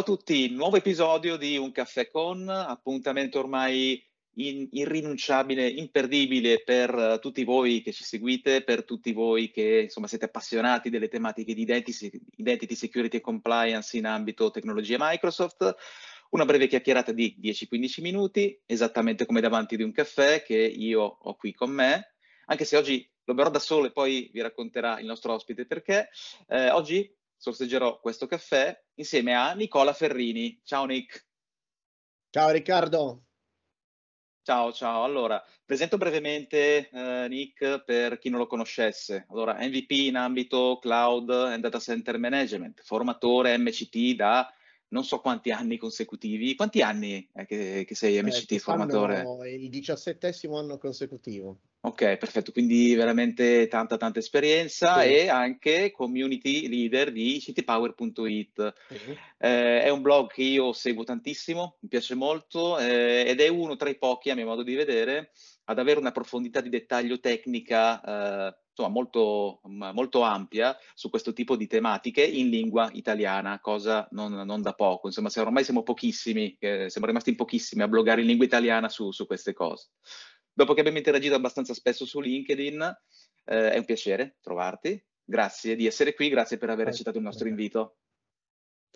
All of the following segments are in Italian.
Ciao a tutti, nuovo episodio di Un caffè con, appuntamento ormai in, irrinunciabile, imperdibile per uh, tutti voi che ci seguite, per tutti voi che insomma siete appassionati delle tematiche di identity, identity security e compliance in ambito tecnologie Microsoft. Una breve chiacchierata di 10-15 minuti, esattamente come davanti di un caffè che io ho qui con me, anche se oggi lo berrò da solo e poi vi racconterà il nostro ospite perché. Eh, oggi sorseggerò questo caffè insieme a Nicola Ferrini. Ciao Nick. Ciao Riccardo. Ciao, ciao. Allora, presento brevemente eh, Nick per chi non lo conoscesse. Allora, MVP in ambito cloud and data center management, formatore MCT da non so quanti anni consecutivi. Quanti anni è che, che sei MCT eh, formatore? Il diciassettesimo anno consecutivo. Ok, perfetto, quindi veramente tanta tanta esperienza sì. e anche community leader di citypower.it. Sì. Eh, è un blog che io seguo tantissimo, mi piace molto eh, ed è uno tra i pochi, a mio modo di vedere, ad avere una profondità di dettaglio tecnica eh, insomma, molto, molto, ampia su questo tipo di tematiche in lingua italiana, cosa non, non da poco. Insomma, ormai siamo pochissimi, siamo rimasti in pochissimi a bloggare in lingua italiana su, su queste cose. Dopo che abbiamo interagito abbastanza spesso su LinkedIn, eh, è un piacere trovarti. Grazie di essere qui, grazie per aver accettato il nostro invito.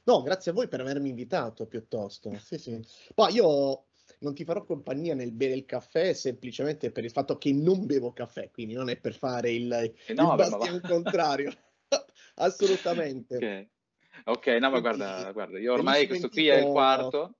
No, grazie a voi per avermi invitato piuttosto. Sì, sì. Poi io non ti farò compagnia nel bere il caffè semplicemente per il fatto che non bevo caffè, quindi non è per fare il, eh no, il bastian contrario. Assolutamente. Ok, okay no, ma guarda, guarda, io ormai questo qui è il quarto.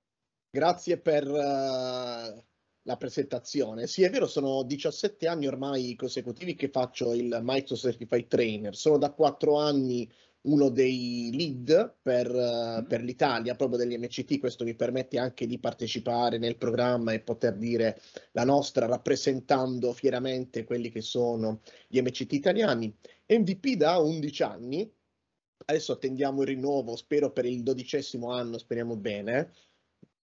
Grazie per... Uh la presentazione. Sì, è vero, sono 17 anni ormai consecutivi che faccio il Microsoft Certified Trainer. Sono da 4 anni uno dei lead per, uh, per, l'Italia, proprio degli MCT. Questo mi permette anche di partecipare nel programma e poter dire la nostra rappresentando fieramente quelli che sono gli MCT italiani. MVP da 11 anni. Adesso attendiamo il rinnovo, spero per il dodicesimo anno, speriamo bene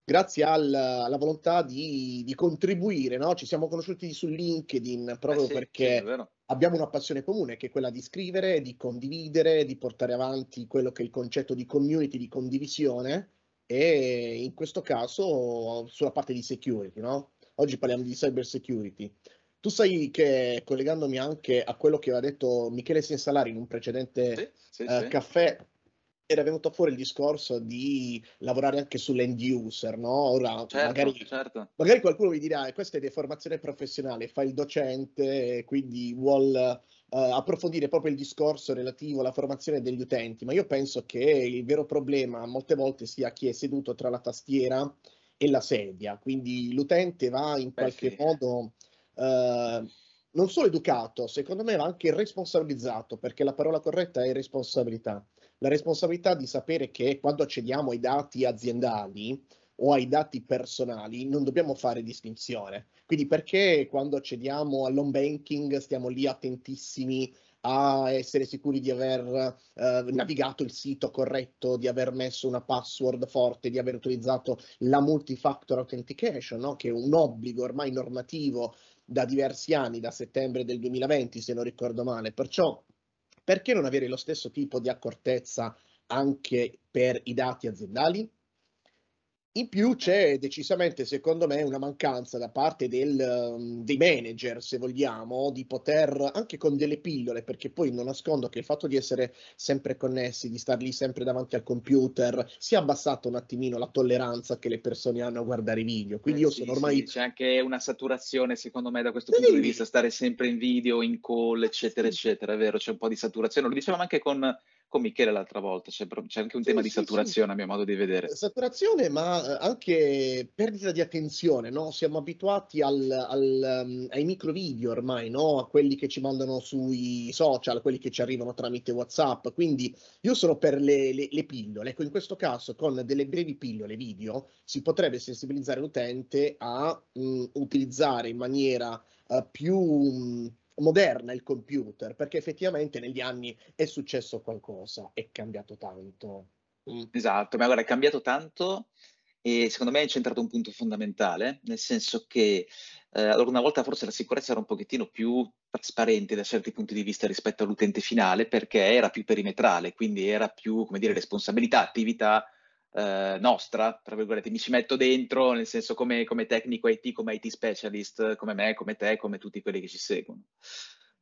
grazie al, alla volontà di, di contribuire, no? ci siamo conosciuti su LinkedIn proprio eh sì, perché sì, abbiamo una passione comune che è quella di scrivere, di condividere, di portare avanti quello che è il concetto di community, di condivisione e in questo caso sulla parte di security. No? Oggi parliamo di cyber security. Tu sai che collegandomi anche a quello che aveva detto Michele Sensalari in un precedente sì, uh, caffè, era venuto fuori il discorso di lavorare anche sull'end user, no? Ora, certo, magari, certo. magari, qualcuno vi dirà, eh, questa è deformazione professionale, fa il docente, quindi vuol uh, approfondire proprio il discorso relativo alla formazione degli utenti, ma io penso che il vero problema molte volte sia chi è seduto tra la tastiera e la sedia, quindi l'utente va in qualche Beh, sì. modo... Uh, non solo educato, secondo me va anche responsabilizzato, perché la parola corretta è responsabilità la responsabilità di sapere che quando accediamo ai dati aziendali o ai dati personali non dobbiamo fare distinzione. Quindi perché quando accediamo all'home banking stiamo lì attentissimi a essere sicuri di aver eh, navigato il sito corretto, di aver messo una password forte, di aver utilizzato la multifactor authentication, no? che è un obbligo ormai normativo da diversi anni, da settembre del 2020 se non ricordo male. Perciò perché non avere lo stesso tipo di accortezza anche per i dati aziendali? In più c'è decisamente, secondo me, una mancanza da parte del, um, dei manager, se vogliamo, di poter, anche con delle pillole, perché poi non nascondo che il fatto di essere sempre connessi, di star lì sempre davanti al computer, si è abbassata un attimino la tolleranza che le persone hanno a guardare i video. Quindi eh, io sì, sono ormai... Sì, c'è anche una saturazione, secondo me, da questo punto di vista, stare sempre in video, in call, eccetera, eccetera, è vero, c'è un po' di saturazione. Lo dicevamo anche con con Michele l'altra volta, c'è, c'è anche un sì, tema sì, di saturazione sì. a mio modo di vedere. Saturazione, ma eh, anche perdita di attenzione, no? Siamo abituati al, al, um, ai micro video ormai, no? A quelli che ci mandano sui social, quelli che ci arrivano tramite WhatsApp, quindi io sono per le, le, le pillole. Ecco, in questo caso con delle brevi pillole video si potrebbe sensibilizzare l'utente a mh, utilizzare in maniera uh, più... Mh, moderna il computer, perché effettivamente negli anni è successo qualcosa, è cambiato tanto. Mm. Esatto, ma guarda, è cambiato tanto e secondo me è centrato un punto fondamentale, nel senso che eh, allora una volta forse la sicurezza era un pochettino più trasparente da certi punti di vista rispetto all'utente finale perché era più perimetrale, quindi era più, come dire, responsabilità, attività eh, nostra, tra virgolette, mi ci metto dentro, nel senso come, come, tecnico IT, come IT specialist, come me, come te, come tutti quelli che ci seguono.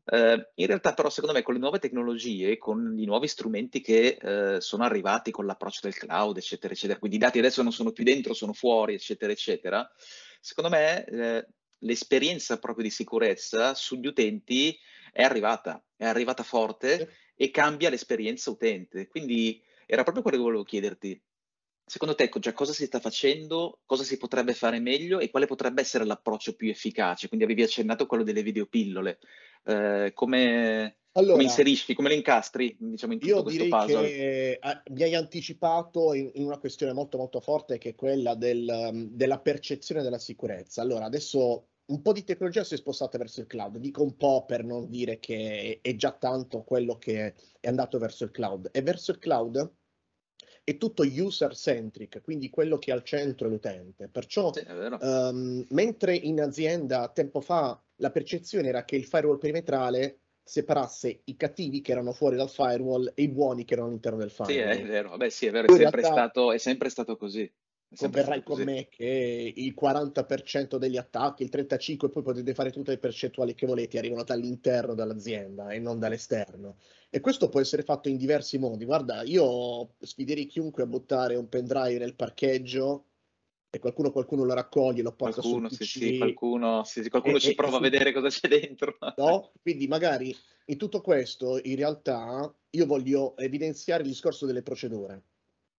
Eh, in realtà però secondo me con le nuove tecnologie, con i nuovi strumenti che eh, sono arrivati con l'approccio del cloud, eccetera, eccetera, quindi i dati adesso non sono più dentro, sono fuori, eccetera, eccetera, secondo me eh, l'esperienza proprio di sicurezza sugli utenti è arrivata, è arrivata forte e cambia l'esperienza utente. Quindi era proprio quello che volevo chiederti. Secondo te cioè, cosa si sta facendo, cosa si potrebbe fare meglio e quale potrebbe essere l'approccio più efficace? Quindi avevi accennato quello delle videopillole. Eh, come, allora, come inserisci, come le incastri diciamo, in tutto io questo puzzle? Che, eh, mi hai anticipato in, in, una questione molto molto forte che è quella del, della percezione della sicurezza. Allora, adesso un po' di tecnologia si è spostata verso il cloud, dico un po' per non dire che è già tanto quello che è andato verso il cloud. E verso il cloud è tutto user centric, quindi quello che è al centro è l'utente. Perciò, sì, um, mentre in azienda tempo fa la percezione era che il firewall perimetrale separasse i cattivi che erano fuori dal firewall e i buoni che erano all'interno del firewall. Sì, è vero, Vabbè, sì, è vero, è sempre, realtà... stato, è sempre stato così converrai con me che il 40% degli attacchi, il 35% poi potete fare tutte le percentuali che volete, arrivano dall'interno dell'azienda e non dall'esterno. E questo può essere fatto in diversi modi. Guarda, io sfiderei chiunque a buttare un pendrive nel parcheggio e qualcuno, qualcuno lo raccoglie, lo porta qualcuno, sul PC. Sì, sì, qualcuno, sì, qualcuno e, ci prova e, a vedere cosa c'è dentro. No? Quindi magari in tutto questo, in realtà, io voglio evidenziare il discorso delle procedure.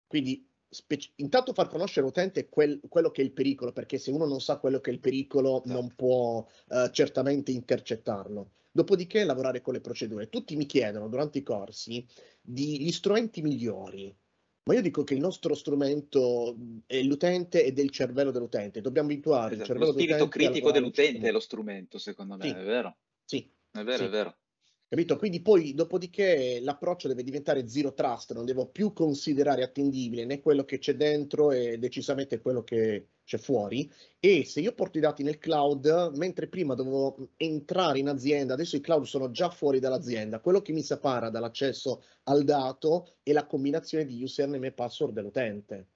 Quindi Spec- intanto far conoscere all'utente quel, quello che è il pericolo, perché se uno non sa quello che è il pericolo certo. non può uh, certamente intercettarlo. Dopodiché lavorare con le procedure. Tutti mi chiedono durante i corsi degli strumenti migliori, ma io dico che il nostro strumento è l'utente ed è il cervello dell'utente. Dobbiamo abituare esatto, il cervello lo spirito critico dell'utente è lo strumento, secondo me, sì. è vero? Sì. È vero, sì. è vero. Capito? Quindi poi, dopodiché, l'approccio deve diventare zero trust, non devo più considerare attendibile né quello che c'è dentro e decisamente quello che c'è fuori. E se io porto i dati nel cloud, mentre prima dovevo entrare in azienda, adesso i cloud sono già fuori dall'azienda. Quello che mi separa dall'accesso al dato è la combinazione di username e password dell'utente.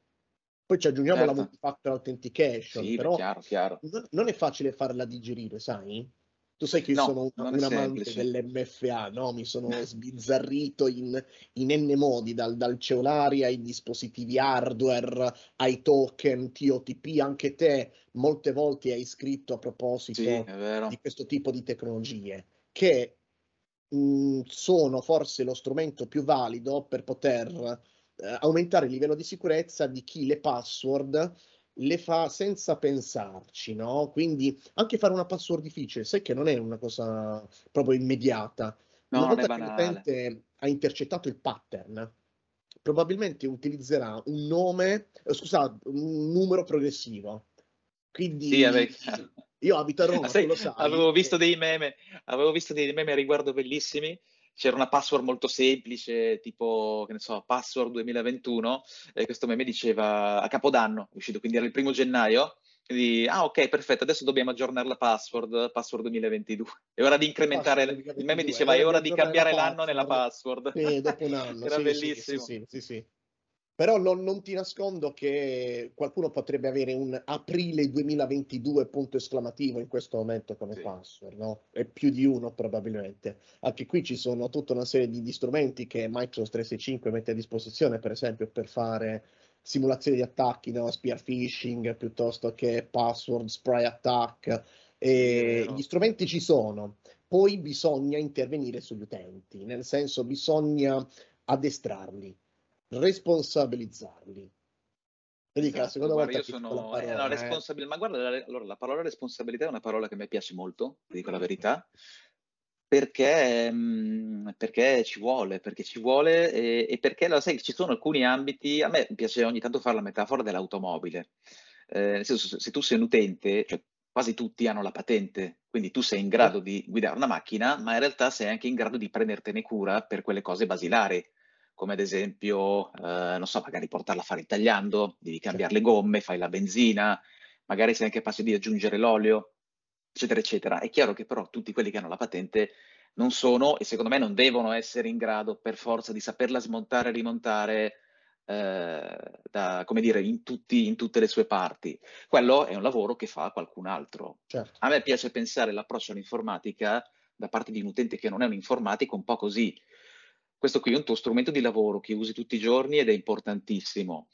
Poi ci aggiungiamo certo. la multifactor authentication, sì, però chiaro, chiaro. non è facile farla digerire, sai? Tu sai che io no, sono un, un amante dell'MFA, no? Mi sono sbizzarrito in, in N modi, dal, dal cellulare ai dispositivi hardware, ai token, TOTP, anche te molte volte hai scritto a proposito sì, di questo tipo di tecnologie, che mh, sono forse lo strumento più valido per poter eh, aumentare il livello di sicurezza di chi le password le fa senza pensarci, no? Quindi anche fare una password difficile, sai che non è una cosa proprio immediata. No, una volta che l'utente ha intercettato il pattern, probabilmente utilizzerà un nome, eh, scusate, un numero progressivo. Quindi sì, io abito a Roma, sai, lo sai. Avevo visto dei meme, avevo visto dei meme a riguardo bellissimi c'era una password molto semplice, tipo, che ne so, password 2021, e questo meme diceva a Capodanno, uscito, quindi era il primo gennaio, quindi, ah ok, perfetto, adesso dobbiamo aggiornare la password, password 2022. È ora di incrementare, il meme diceva, è ora di cambiare l'anno nella password. Sì, dopo un anno. era sì, bellissimo. Sì, sì, sì. Però non, non, ti nascondo che qualcuno potrebbe avere un aprile 2022 punto esclamativo in questo momento come sì. password, no? E più di uno probabilmente. Anche qui ci sono tutta una serie di, di strumenti che Microsoft 365 mette a disposizione, per esempio, per fare simulazioni di attacchi, no? spear phishing piuttosto che password spray attack. E gli strumenti ci sono, poi bisogna intervenire sugli utenti, nel senso bisogna addestrarli responsabilizzarli. Esatto, la seconda guarda, volta io sono parola, eh, no, responsabil- eh. ma guarda, la, allora, la parola responsabilità è una parola che mi piace molto, ti dico la verità, perché, mh, mm, perché ci vuole, perché ci vuole e, e, perché lo sai, ci sono alcuni ambiti, a me piace ogni tanto fare la metafora dell'automobile, eh, nel senso se, se tu sei un utente, cioè, quasi tutti hanno la patente, quindi tu sei in grado di guidare una macchina, ma in realtà sei anche in grado di prendertene cura per quelle cose basilari come ad esempio, eh, non so, magari portarla a fare il tagliando, devi cambiare le gomme, fai la benzina, magari sei anche capace di aggiungere l'olio, eccetera, eccetera. È chiaro che però tutti quelli che hanno la patente non sono e secondo me non devono essere in grado per forza di saperla smontare e rimontare eh, da, come dire, in, tutti, in, tutte le sue parti. Quello è un lavoro che fa qualcun altro. Certo. A me piace pensare l'approccio all'informatica da parte di un utente che non è un informatico un po' così. Questo qui è un tuo strumento di lavoro che usi tutti i giorni ed è importantissimo.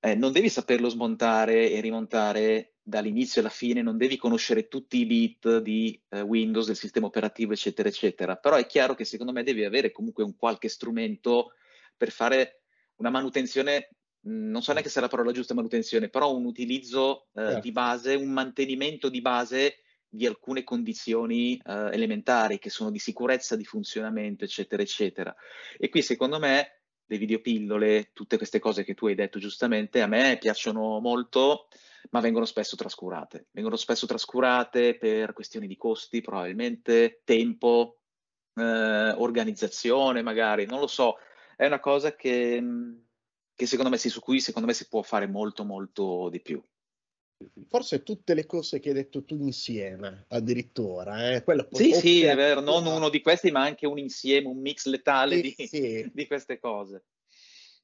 Eh, non devi saperlo smontare e rimontare dall'inizio alla fine, non devi conoscere tutti i bit di eh, Windows, del sistema operativo, eccetera, eccetera. Però è chiaro che secondo me devi avere comunque un qualche strumento per fare una manutenzione, mhmm, non so neanche se è la parola giusta manutenzione, però un utilizzo eh, certo. di base, un mantenimento di base di alcune condizioni eh, elementari che sono di sicurezza, di funzionamento, eccetera, eccetera. E qui secondo me le videopillole, tutte queste cose che tu hai detto giustamente, a me piacciono molto, ma vengono spesso trascurate. Vengono spesso trascurate per questioni di costi, probabilmente, tempo, eh, organizzazione magari, non lo so è una cosa che, che secondo me, sì, su cui secondo me si può fare molto, molto di più. Forse tutte le cose che hai detto tu insieme, addirittura. Eh? Quello sì, sì, è vero, non uno di questi, ma anche un insieme, un mix letale sì, di, sì. di, queste cose.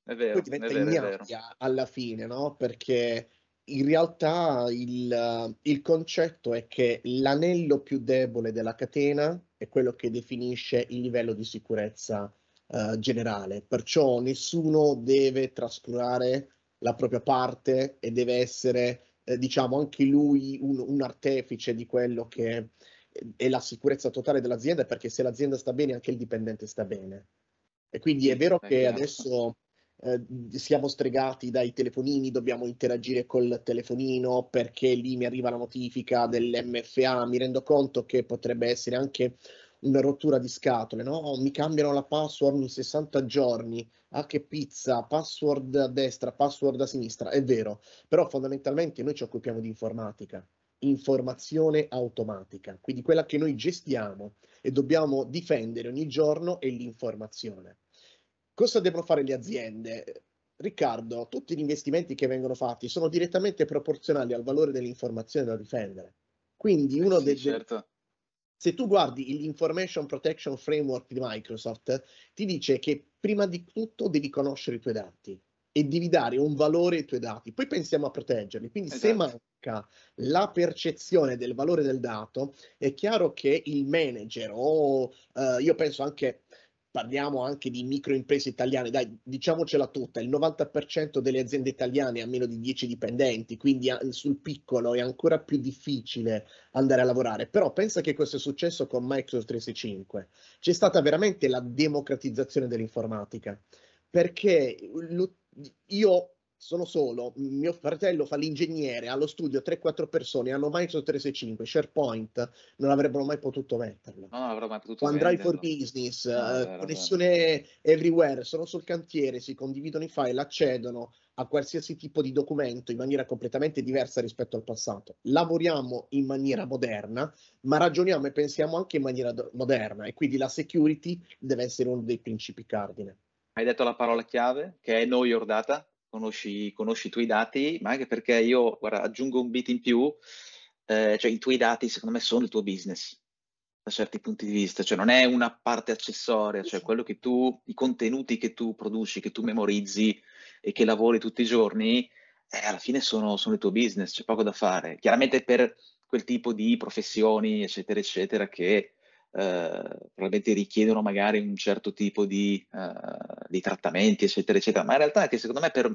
È vero, Poi diventa è vero, è vero. alla fine, no? Perché in realtà il, il, concetto è che l'anello più debole della catena è quello che definisce il livello di sicurezza uh, generale, perciò nessuno deve trascurare la propria parte e deve essere, eh, diciamo, anche lui un, un, artefice di quello che è la sicurezza totale dell'azienda, perché se l'azienda sta bene anche il dipendente sta bene. E quindi è vero che adesso eh, siamo stregati dai telefonini, dobbiamo interagire col telefonino perché lì mi arriva la notifica dell'MFA, mi rendo conto che potrebbe essere anche una rottura di scatole, no? Oh, mi cambiano la password in 60 giorni, ah che pizza, password a destra, password a sinistra, è vero, però fondamentalmente noi ci occupiamo di informatica, informazione automatica, quindi quella che noi gestiamo e dobbiamo difendere ogni giorno è l'informazione. Cosa devono fare le aziende? Riccardo, tutti gli investimenti che vengono fatti sono direttamente proporzionali al valore dell'informazione da difendere. Quindi uno sì, dei, certo se tu guardi l'Information Protection Framework di Microsoft, ti dice che prima di tutto devi conoscere i tuoi dati e devi dare un valore ai tuoi dati, poi pensiamo a proteggerli. Quindi esatto. se manca la percezione del valore del dato, è chiaro che il manager o uh, io penso anche parliamo anche di microimprese italiane, dai, diciamocela tutta, il 90% delle aziende italiane ha meno di 10 dipendenti, quindi sul piccolo è ancora più difficile andare a lavorare. Però pensa che questo è successo con Microsoft 365. C'è stata veramente la democratizzazione dell'informatica, perché io sono solo, mio fratello fa l'ingegnere, allo studio 3-4 persone, hanno Microsoft 365, SharePoint, non avrebbero mai potuto metterlo. No, non avrebbero mai potuto OneDrive for Business, no, uh, connessione everywhere, sono sul cantiere, si condividono i file, accedono a qualsiasi tipo di documento in maniera completamente diversa rispetto al passato. Lavoriamo in maniera moderna, ma ragioniamo e pensiamo anche in maniera do- moderna e quindi la security deve essere uno dei principi cardine. Hai detto la parola chiave, che è know your data? Conosci, conosci i tuoi dati, ma anche perché io, guarda, aggiungo un bit in più, eh, cioè i tuoi dati secondo me sono il tuo business da certi punti di vista, cioè non è una parte accessoria, cioè quello che tu, i contenuti che tu produci, che tu memorizzi e che lavori tutti i giorni, eh, alla fine sono, sono il tuo business, c'è poco da fare. Chiaramente per quel tipo di professioni, eccetera, eccetera, che probabilmente richiedono magari un certo tipo di, uh, di, trattamenti, eccetera, eccetera, ma in realtà anche secondo me per,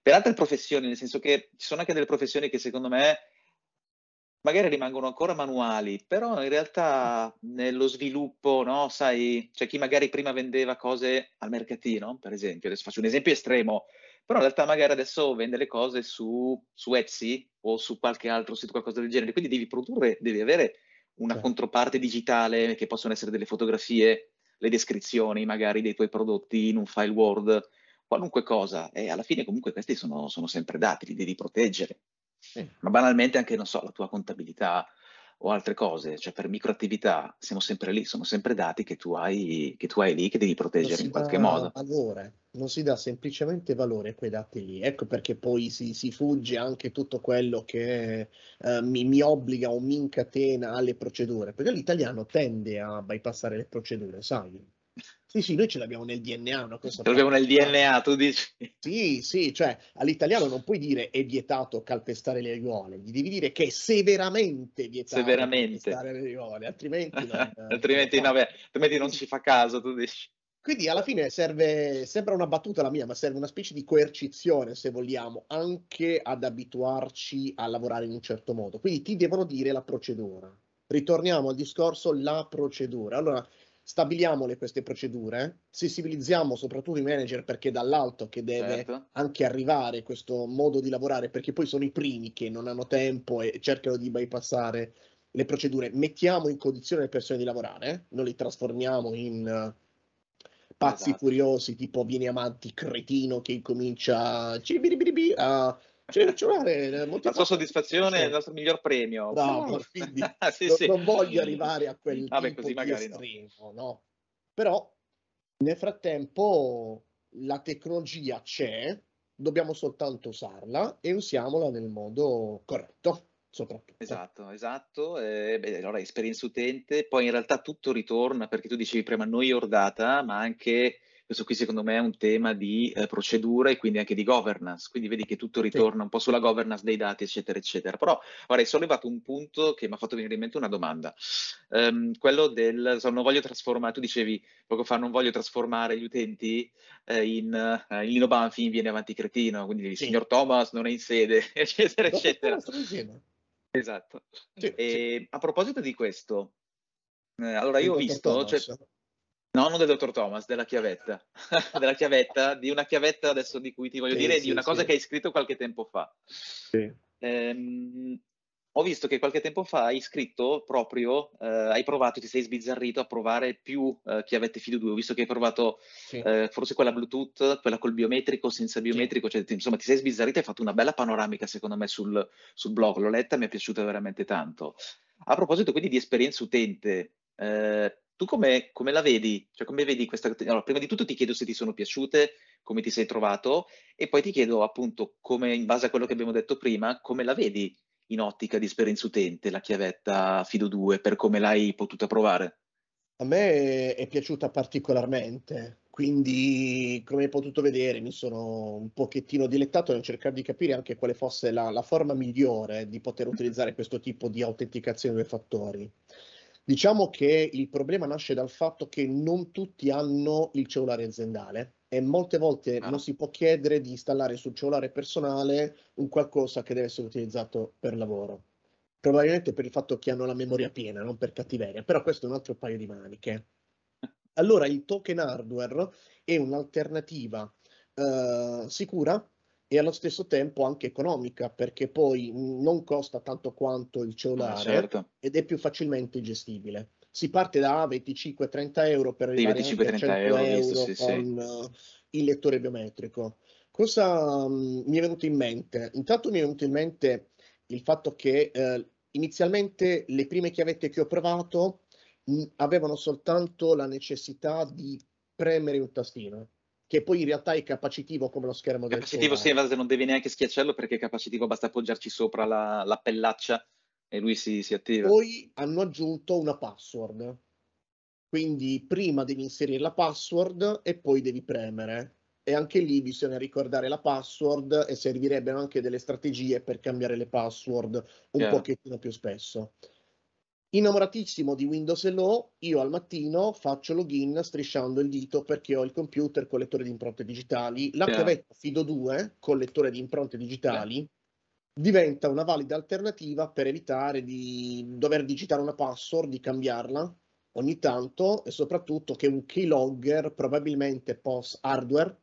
per, altre professioni, nel senso che ci sono anche delle professioni che secondo me magari rimangono ancora manuali, però in realtà nello sviluppo, no, sai, c'è chi magari prima vendeva cose al mercatino, per esempio, adesso faccio un esempio estremo, però in realtà magari adesso vende le cose su, su Etsy o su qualche altro sito, qualcosa del genere, quindi devi produrre, devi avere una certo. controparte digitale che possono essere delle fotografie, le descrizioni magari dei tuoi prodotti in un file Word, qualunque cosa. E alla fine comunque questi sono, sono sempre dati, li devi proteggere. Sì. Ma banalmente anche, non so, la tua contabilità o altre cose, cioè per microattività siamo sempre lì, sono sempre dati che tu hai, che tu hai lì che devi proteggere in qualche modo. Valore, non si dà semplicemente valore a quei dati lì, ecco perché poi si, si fugge anche tutto quello che eh, mi, mi, obbliga o mi incatena alle procedure, perché l'italiano tende a bypassare le procedure, sai? Sì, sì, noi ce l'abbiamo nel DNA, cosa Ce l'abbiamo nel DNA, tu dici? Sì, sì, cioè all'italiano non puoi dire è vietato calpestare le aiuole, gli devi dire che è severamente vietato Severamente. calpestare le aiuole, altrimenti non, altrimenti, no, beh, altrimenti non ci fa caso, tu dici. Quindi alla fine serve, sembra una battuta la mia, ma serve una specie di coercizione, se vogliamo, anche ad abituarci a lavorare in un certo modo. Quindi ti devono dire la procedura. Ritorniamo al discorso la procedura. Allora, stabiliamole queste procedure, sensibilizziamo soprattutto i manager perché dall'alto che deve certo. anche arrivare questo modo di lavorare, perché poi sono i primi che non hanno tempo e cercano di bypassare le procedure. Mettiamo in condizione le persone di lavorare, non li trasformiamo in pazzi esatto. furiosi, tipo vieni avanti cretino che incomincia a cellulare la sua soddisfazione è il nostro miglior premio. Bravo, quindi sì, non, sì. non, voglio arrivare a quel Vabbè, tipo così magari estremo, no. no. Però nel frattempo la tecnologia c'è, dobbiamo soltanto usarla e usiamola nel modo corretto. Soprattutto. Esatto, esatto. Eh, beh, allora, esperienza utente, poi in realtà tutto ritorna perché tu dicevi prima noi ordata, ma anche questo qui secondo me è un tema di eh, procedura e quindi anche di governance, quindi vedi che tutto ritorna sì. un po' sulla governance dei dati, eccetera, eccetera. Però ora hai sollevato un punto che mi ha fatto venire in mente una domanda, um, quello del, so, non voglio trasformare, tu dicevi poco fa, non voglio trasformare gli utenti eh, in, uh, in Lino Banfi in Viene Avanti Cretino, quindi il sì. signor Thomas non è in sede, eccetera, eccetera. Esatto. Sì, e a proposito di questo, eh, allora io ho visto, cioè, No, non del dottor Thomas, della chiavetta. della chiavetta, di una chiavetta adesso di cui ti voglio sì, dire, sì, di una sì. cosa che hai scritto qualche tempo fa. Ehm, ho visto che qualche tempo fa hai scritto proprio, eh, hai provato, ti sei sbizzarrito a provare più eh, chiavette Fido 2, ho visto che hai provato eh, forse quella Bluetooth, quella col biometrico, senza biometrico, cioè, insomma ti sei sbizzarrito e hai fatto una bella panoramica secondo me sul, sul blog, l'ho letta e mi è piaciuta veramente tanto. A proposito quindi di esperienza utente, eh, tu come, come, la vedi? Cioè, come vedi questa... Allora, prima di tutto ti chiedo se ti sono piaciute, come ti sei trovato, e poi ti chiedo appunto, come in base a quello che abbiamo detto prima, come la vedi in ottica di esperienza utente, la chiavetta Fido 2, per come l'hai potuta provare? A me è piaciuta particolarmente, quindi come hai potuto vedere mi sono un pochettino dilettato nel cercare di capire anche quale fosse la, la forma migliore di poter utilizzare questo tipo di autenticazione dei fattori. Diciamo che il problema nasce dal fatto che non tutti hanno il cellulare aziendale e molte volte ah. non si può chiedere di installare sul cellulare personale un qualcosa che deve essere utilizzato per lavoro. Probabilmente per il fatto che hanno la memoria piena, non per cattiveria, però questo è un altro paio di maniche. Allora il token hardware è un'alternativa uh, sicura e allo stesso tempo anche economica perché poi non costa tanto quanto il cellulare ah, certo. ed è più facilmente gestibile. Si parte da 25-30 euro per arrivare sì, 25, a 100 euro, euro sì, con sì. Uh, il lettore biometrico. Cosa um, mi è venuto in mente? Intanto mi è venuto in mente il fatto che uh, inizialmente le prime chiavette che ho provato mh, avevano soltanto la necessità di premere un tastino che poi in realtà è capacitivo come lo schermo del Capacitivo sì, non devi neanche schiacciarlo perché capacitivo basta appoggiarci sopra la, la pellaccia e lui si, si attiva. Poi hanno aggiunto una password, quindi prima devi inserire la password e poi devi premere. E anche lì bisogna ricordare la password e servirebbero anche delle strategie per cambiare le password un yeah. pochettino più spesso. Innamoratissimo di Windows Hello, io al mattino faccio login strisciando il dito perché ho il computer con lettore di impronte digitali. La yeah. chiavetta Fido 2 con lettore di impronte digitali. Diventa una valida alternativa per evitare di dover digitare una password, di cambiarla ogni tanto e soprattutto che un keylogger probabilmente post hardware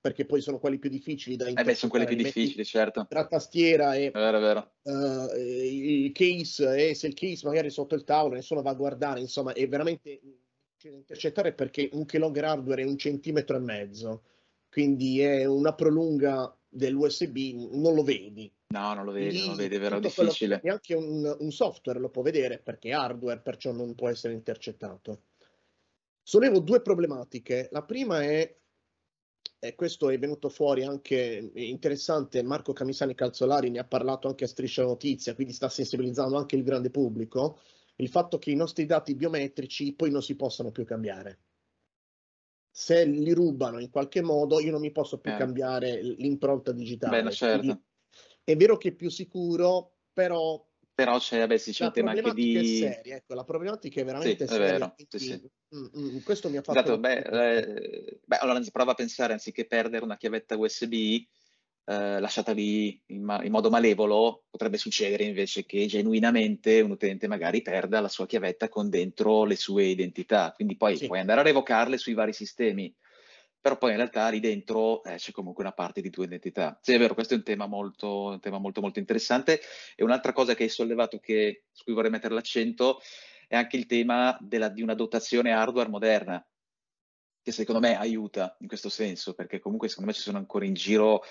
perché poi sono quelli più difficili da interpretare. Eh beh, sono quelli più difficili, certo. Tra tastiera e vero, vero. Uh, il case, e se il case magari è sotto il tavolo, nessuno va a guardare, insomma, è veramente da intercettare perché un keylogger hardware è un centimetro e mezzo, quindi è una prolunga dell'USB, non lo vedi. No, non lo vedi, non lo vedi, è vero difficile. Neanche un, un software lo può vedere perché è hardware, perciò non può essere intercettato. Sollevo due problematiche. La prima è e questo è venuto fuori anche interessante, Marco Camisani Calzolari ne ha parlato anche a Striscia Notizia, quindi sta sensibilizzando anche il grande pubblico, il fatto che i nostri dati biometrici poi non si possano più cambiare. se li rubano in qualche modo io non mi posso più eh. cambiare l'impronta digitale. Beh, certo. È vero che è più sicuro, però però c'è, vabbè, sì, c'è un tema anche di... Seria, ecco, la problematica è veramente sì, seria. È vero, sì, sì. Mm, mm, questo mi ha fatto... Esatto, beh, eh, beh, allora prova a pensare, anziché perdere una chiavetta USB eh, lasciata lì in, ma- in, modo malevolo, potrebbe succedere invece che genuinamente un utente magari perda la sua chiavetta con dentro le sue identità. Quindi poi sì. puoi andare a revocarle sui vari sistemi però poi in realtà lì dentro eh, c'è comunque una parte di tua identità. Sì, è vero, questo è un tema molto, un tema molto, molto interessante. E un'altra cosa che hai sollevato, che, su cui vorrei mettere l'accento, è anche il tema della, di una dotazione hardware moderna, che secondo me aiuta in questo senso, perché comunque secondo me ci sono ancora in giro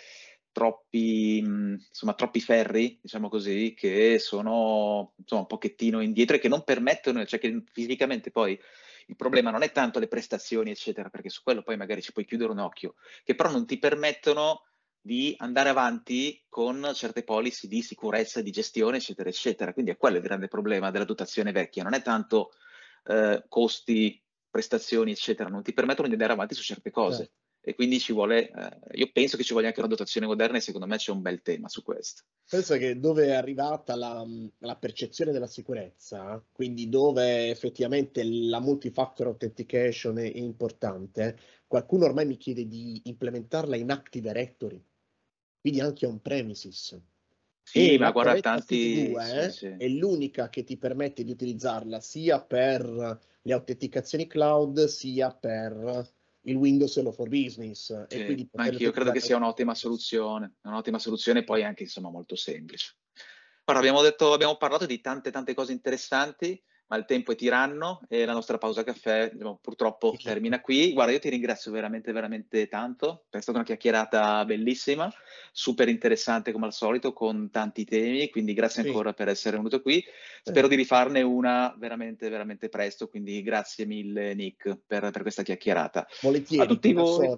troppi, insomma, troppi ferri, diciamo così, che sono insomma, un pochettino indietro e che non permettono, cioè che fisicamente poi il problema non è tanto le prestazioni, eccetera, perché su quello poi magari ci puoi chiudere un occhio, che però non ti permettono di andare avanti con certe policy di sicurezza, di gestione, eccetera, eccetera. Quindi è quello il grande problema della dotazione vecchia, non è tanto eh, costi, prestazioni, eccetera, non ti permettono di andare avanti su certe cose. E quindi ci vuole, eh, io penso che ci voglia anche una dotazione moderna e secondo me c'è un bel tema su questo. Penso che dove è arrivata la, la percezione della sicurezza, quindi dove effettivamente la multifactor authentication è importante, qualcuno ormai mi chiede di implementarla in Active Directory, quindi anche on premises. Sì, e ma guarda tanti... 2 sì, sì. è l'unica che ti permette di utilizzarla sia per le autenticazioni cloud sia per il Windows Hello for Business. Sì, e anche io credo che sia un'ottima soluzione, un'ottima soluzione e poi anche insomma molto semplice. Ora abbiamo, detto, abbiamo parlato di tante tante cose interessanti, ma il tempo è tiranno e la nostra pausa caffè diciamo, purtroppo sì. termina qui. Guarda, io ti ringrazio veramente, veramente tanto, è stata una chiacchierata bellissima, super interessante come al solito, con tanti temi, quindi grazie sì. ancora per essere venuto qui. Spero di rifarne una veramente, veramente presto, quindi grazie mille Nick per, per questa chiacchierata. Volentieri, a tutti voi.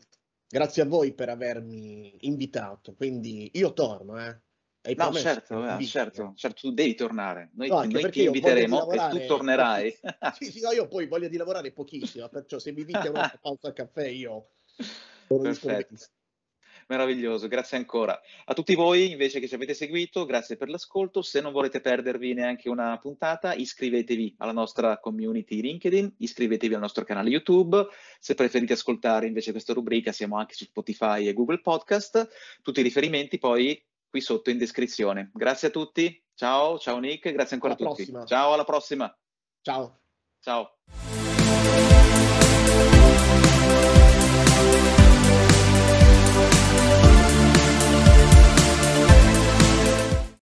Grazie a voi per avermi invitato, quindi io torno, eh. Hai no, certo, eh, certo, certo, tu devi tornare. Noi, no, noi ti inviteremo e tu tornerai. sì, sì, no, io poi voglio di lavorare pochissimo, perciò se mi a una pausa al caffè io... Perfetto. Meraviglioso, grazie ancora. A tutti voi invece che ci avete seguito, grazie per l'ascolto. Se non volete perdervi neanche una puntata, iscrivetevi alla nostra community LinkedIn, iscrivetevi al nostro canale YouTube. Se preferite ascoltare invece questa rubrica, siamo anche su Spotify e Google Podcast. Tutti i riferimenti poi qui sotto in descrizione. Grazie a tutti, ciao, ciao Nick, grazie ancora alla a tutti. Prossima. Ciao, alla prossima. Ciao. Ciao.